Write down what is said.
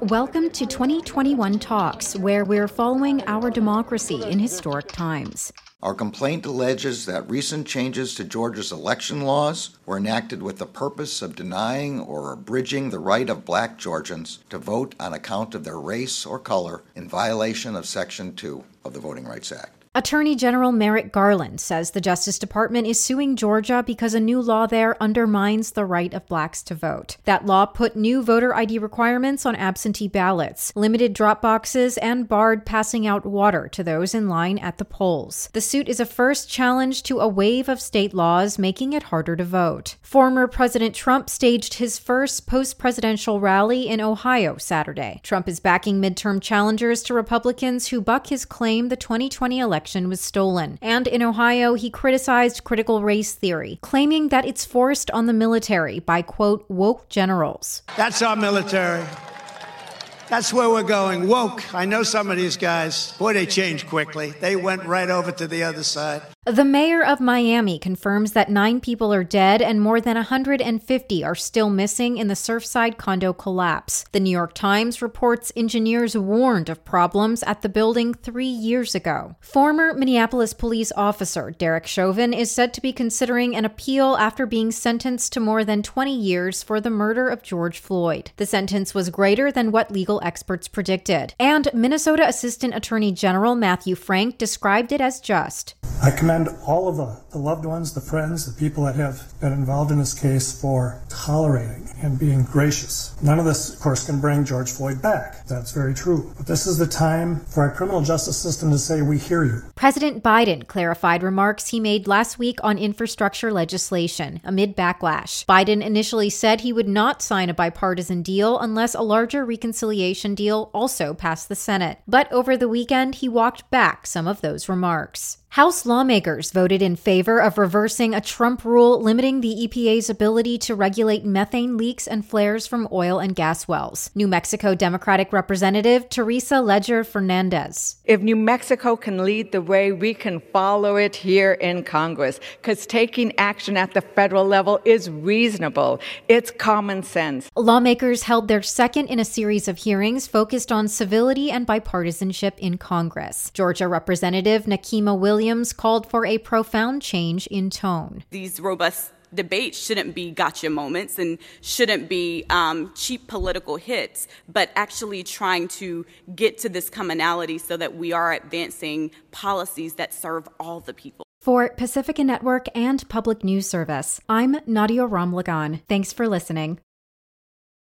Welcome to 2021 Talks, where we're following our democracy in historic times. Our complaint alleges that recent changes to Georgia's election laws were enacted with the purpose of denying or abridging the right of black Georgians to vote on account of their race or color in violation of Section 2 of the Voting Rights Act. Attorney General Merrick Garland says the Justice Department is suing Georgia because a new law there undermines the right of blacks to vote. That law put new voter ID requirements on absentee ballots, limited drop boxes, and barred passing out water to those in line at the polls. The suit is a first challenge to a wave of state laws making it harder to vote. Former President Trump staged his first post presidential rally in Ohio Saturday. Trump is backing midterm challengers to Republicans who buck his claim the 2020 election election was stolen. And in Ohio, he criticized critical race theory, claiming that it's forced on the military by, quote, woke generals. That's our military. That's where we're going. Woke. I know some of these guys. Boy, they changed quickly. They went right over to the other side. The mayor of Miami confirms that nine people are dead and more than 150 are still missing in the Surfside condo collapse. The New York Times reports engineers warned of problems at the building three years ago. Former Minneapolis police officer Derek Chauvin is said to be considering an appeal after being sentenced to more than 20 years for the murder of George Floyd. The sentence was greater than what legal experts predicted. And Minnesota Assistant Attorney General Matthew Frank described it as just. I commend all of the, the loved ones, the friends, the people that have been involved in this case for tolerating and being gracious. None of this, of course, can bring George Floyd back. That's very true. But this is the time for our criminal justice system to say, We hear you. President Biden clarified remarks he made last week on infrastructure legislation amid backlash. Biden initially said he would not sign a bipartisan deal unless a larger reconciliation deal also passed the Senate. But over the weekend, he walked back some of those remarks. House lawmakers voted in favor of reversing a Trump rule limiting the EPA's ability to regulate methane leaks and flares from oil and gas wells. New Mexico Democratic Representative Teresa Leger Fernandez. If New Mexico can lead the way, we can follow it here in Congress because taking action at the federal level is reasonable. It's common sense. Lawmakers held their second in a series of hearings focused on civility and bipartisanship in Congress. Georgia Representative Nikema Williams Williams called for a profound change in tone. These robust debates shouldn't be gotcha moments and shouldn't be um, cheap political hits, but actually trying to get to this commonality so that we are advancing policies that serve all the people. For Pacifica Network and Public News Service, I'm Nadia Ramlagan. Thanks for listening.